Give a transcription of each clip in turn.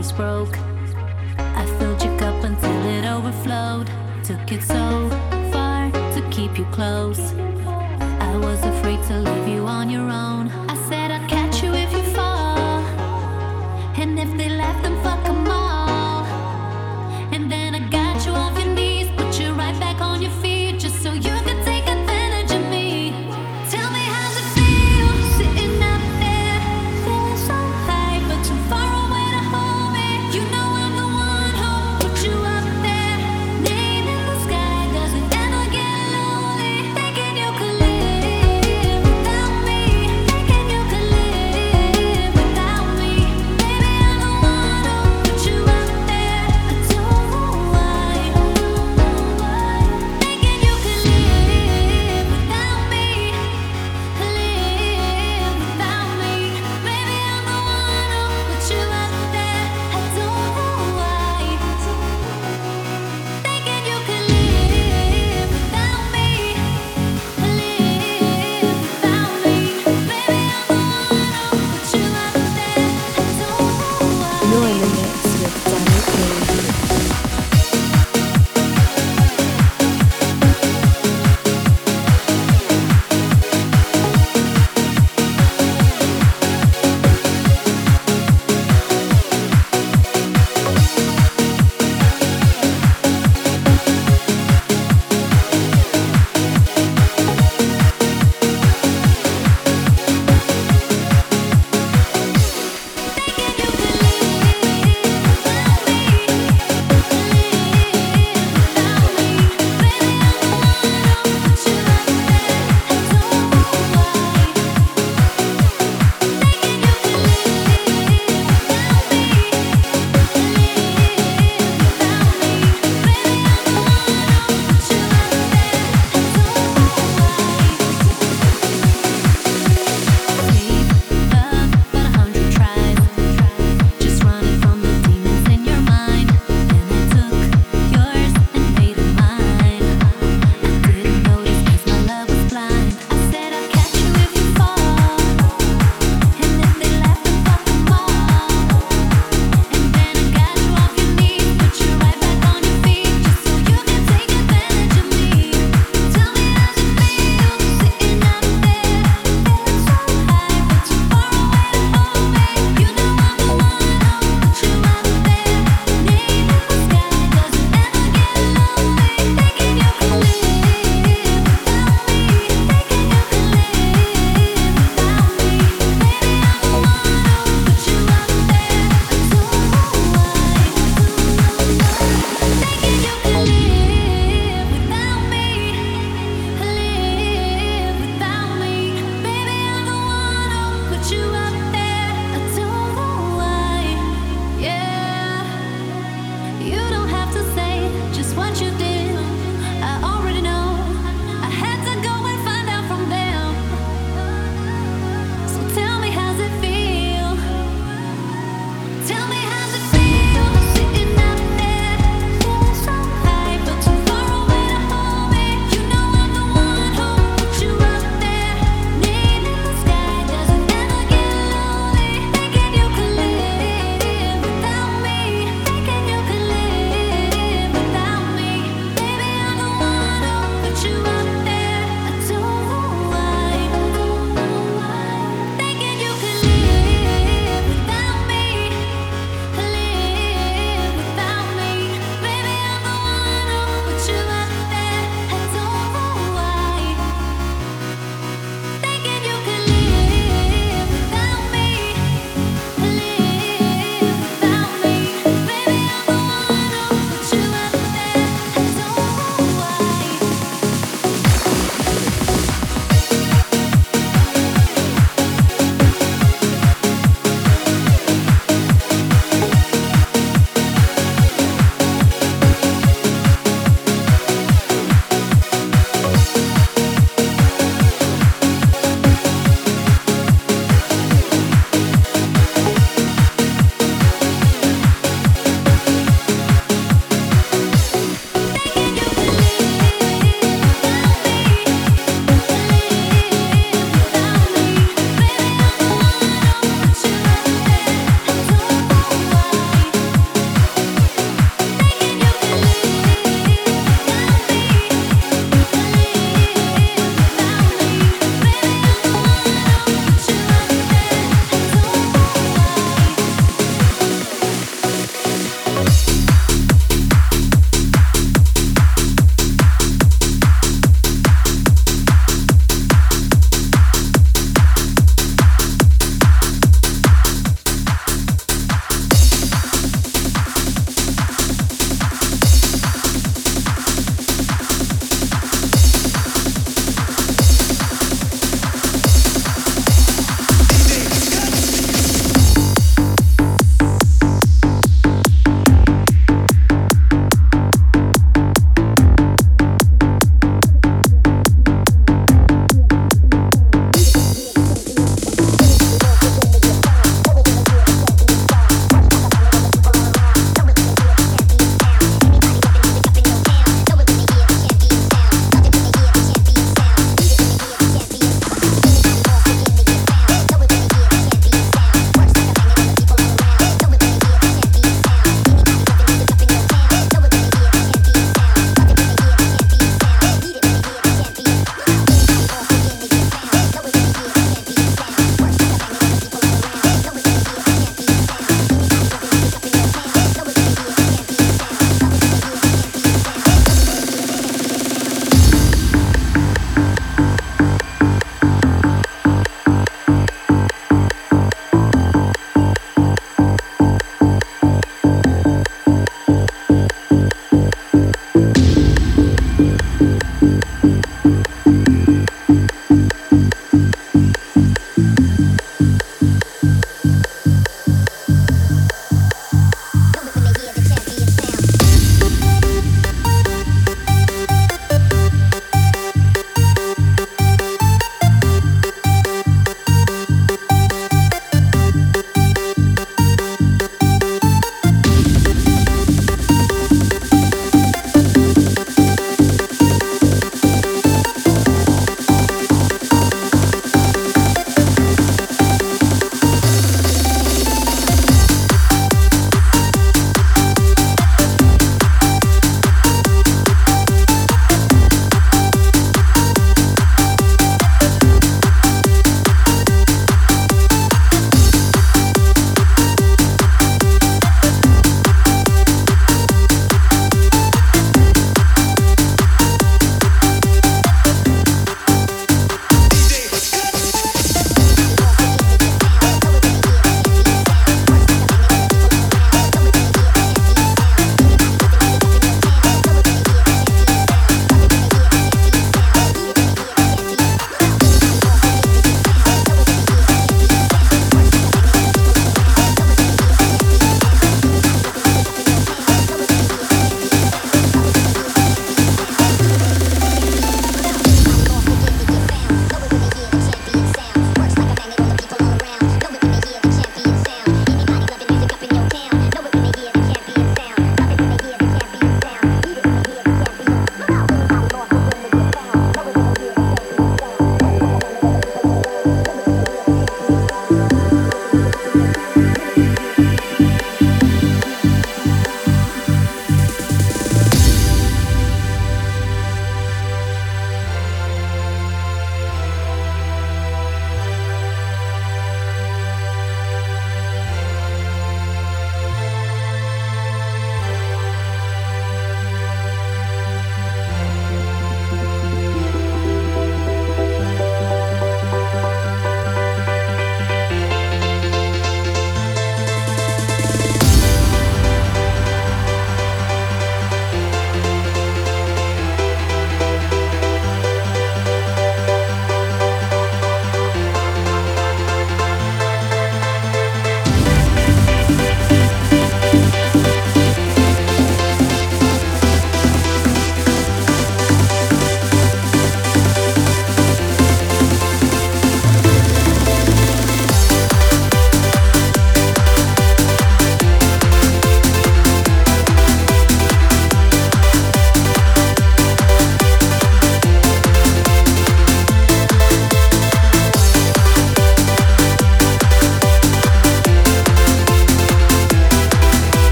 was broke. I filled your cup until it overflowed. Took it so far to keep you close. I was afraid to leave you on your own.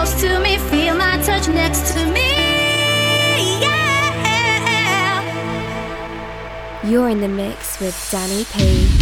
close to me, feel my touch next to me. Yeah. You're in the mix with Danny Page.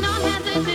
not hesitate.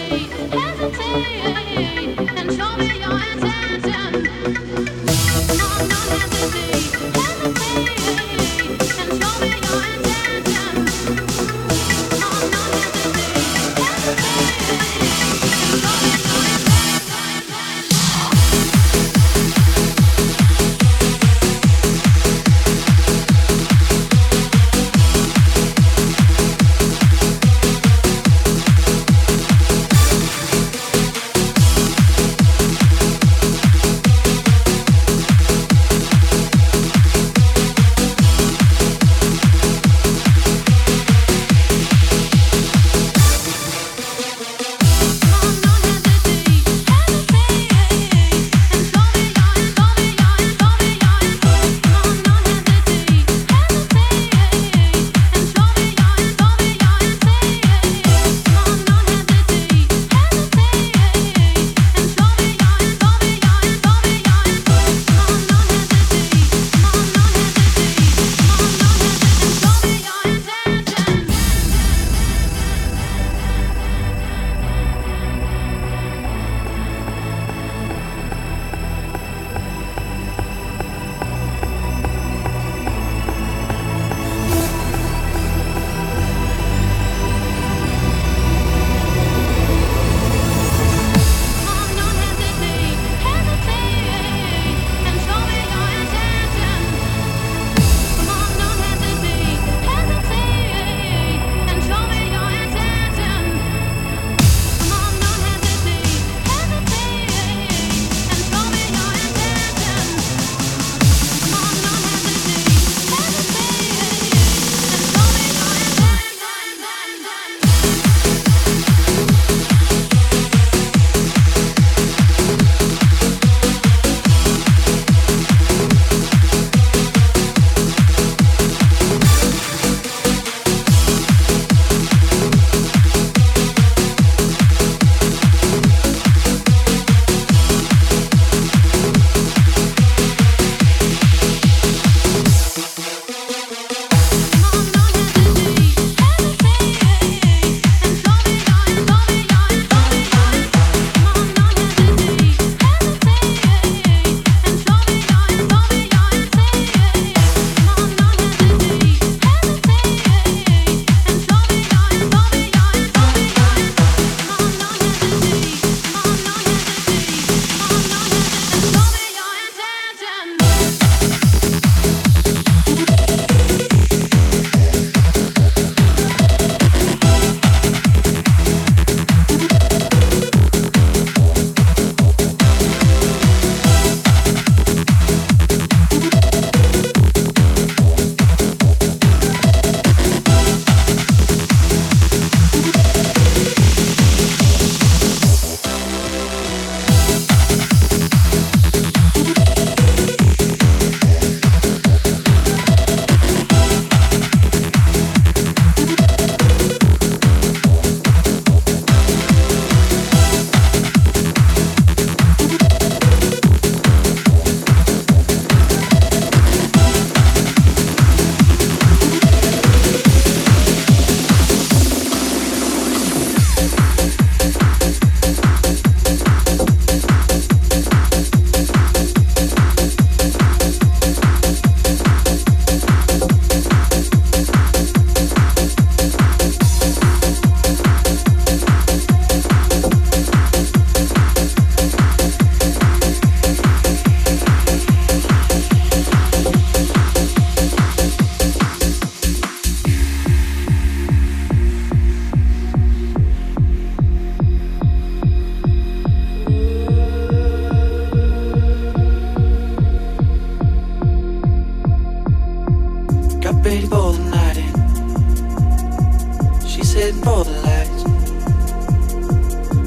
sitting for the lights,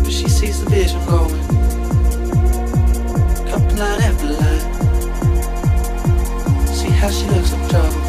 but she sees the vision going. Up line after line, see how she looks in trouble.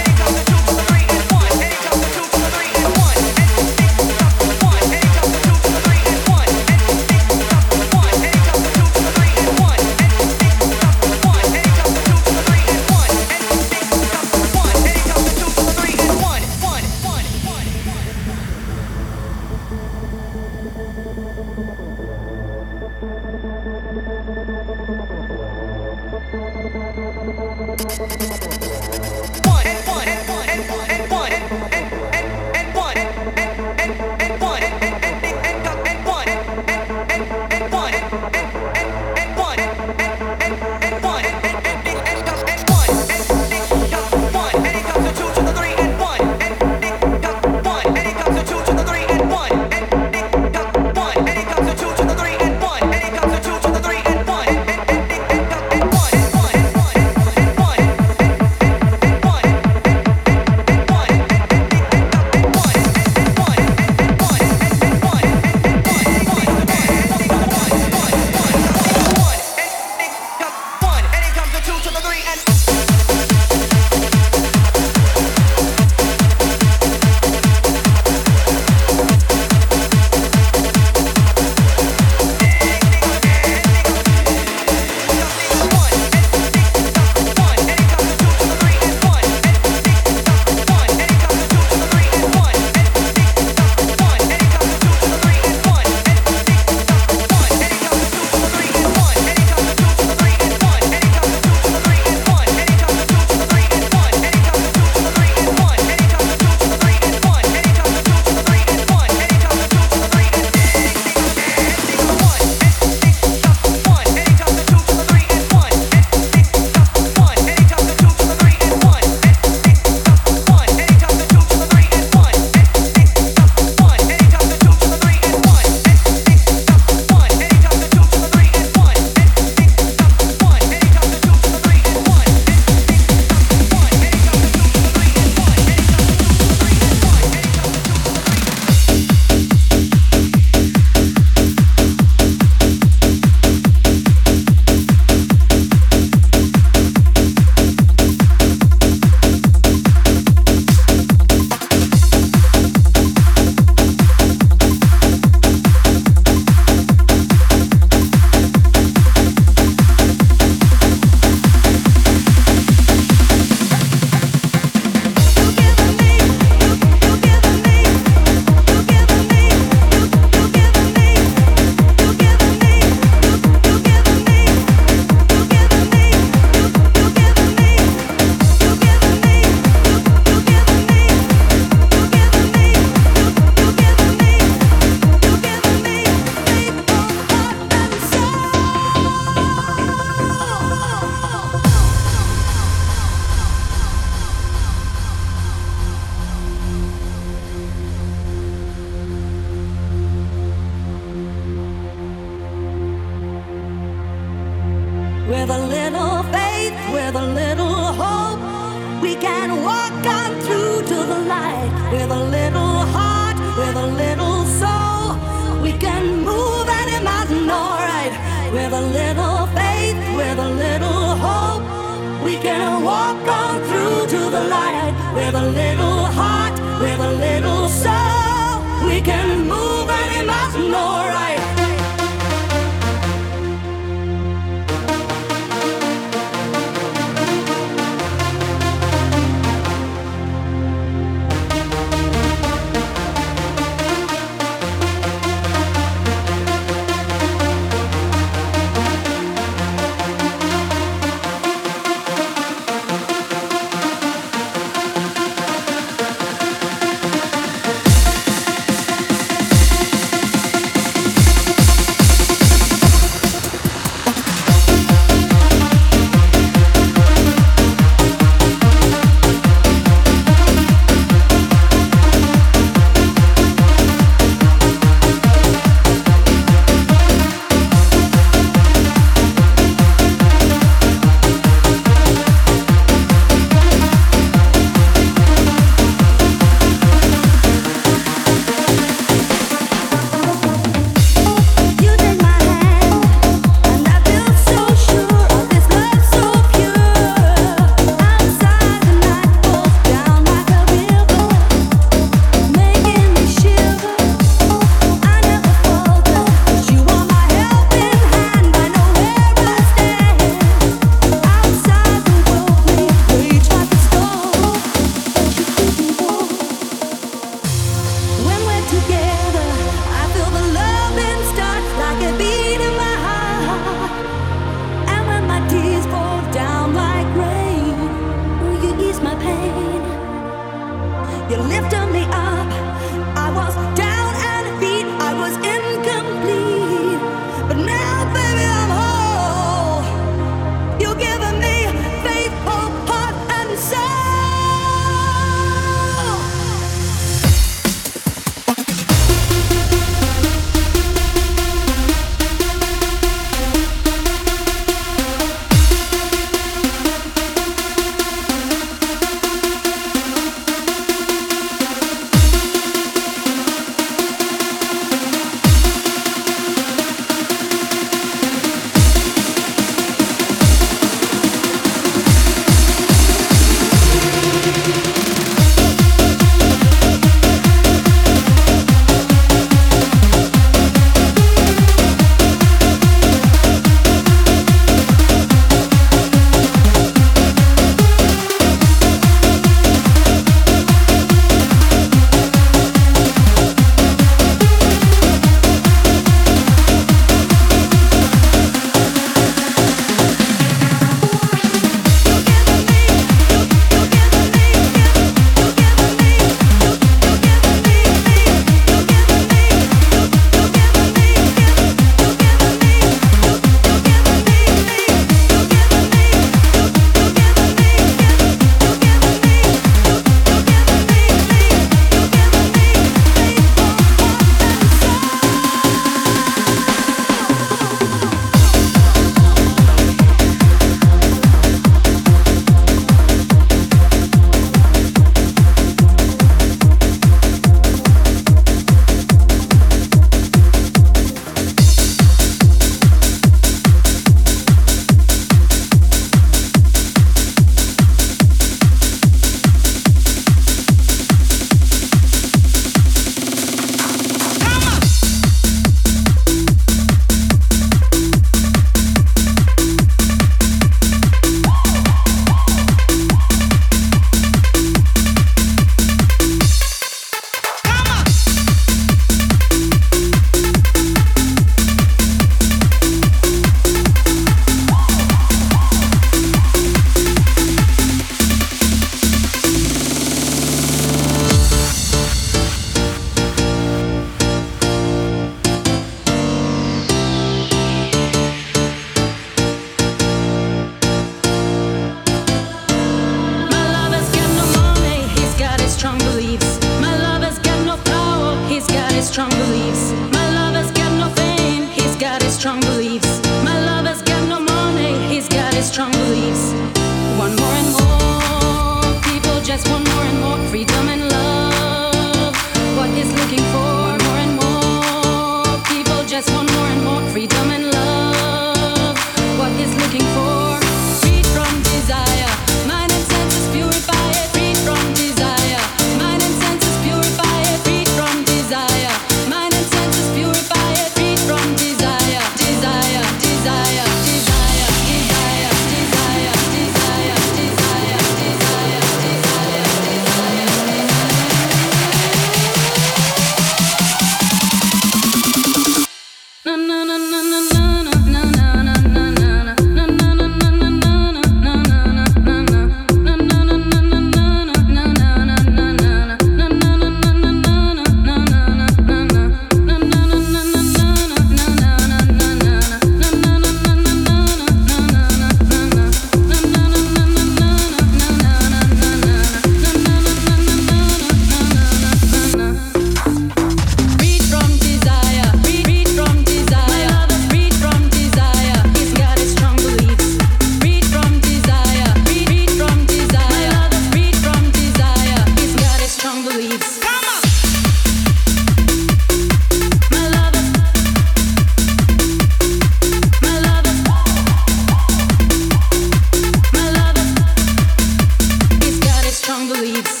strong beliefs.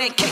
it.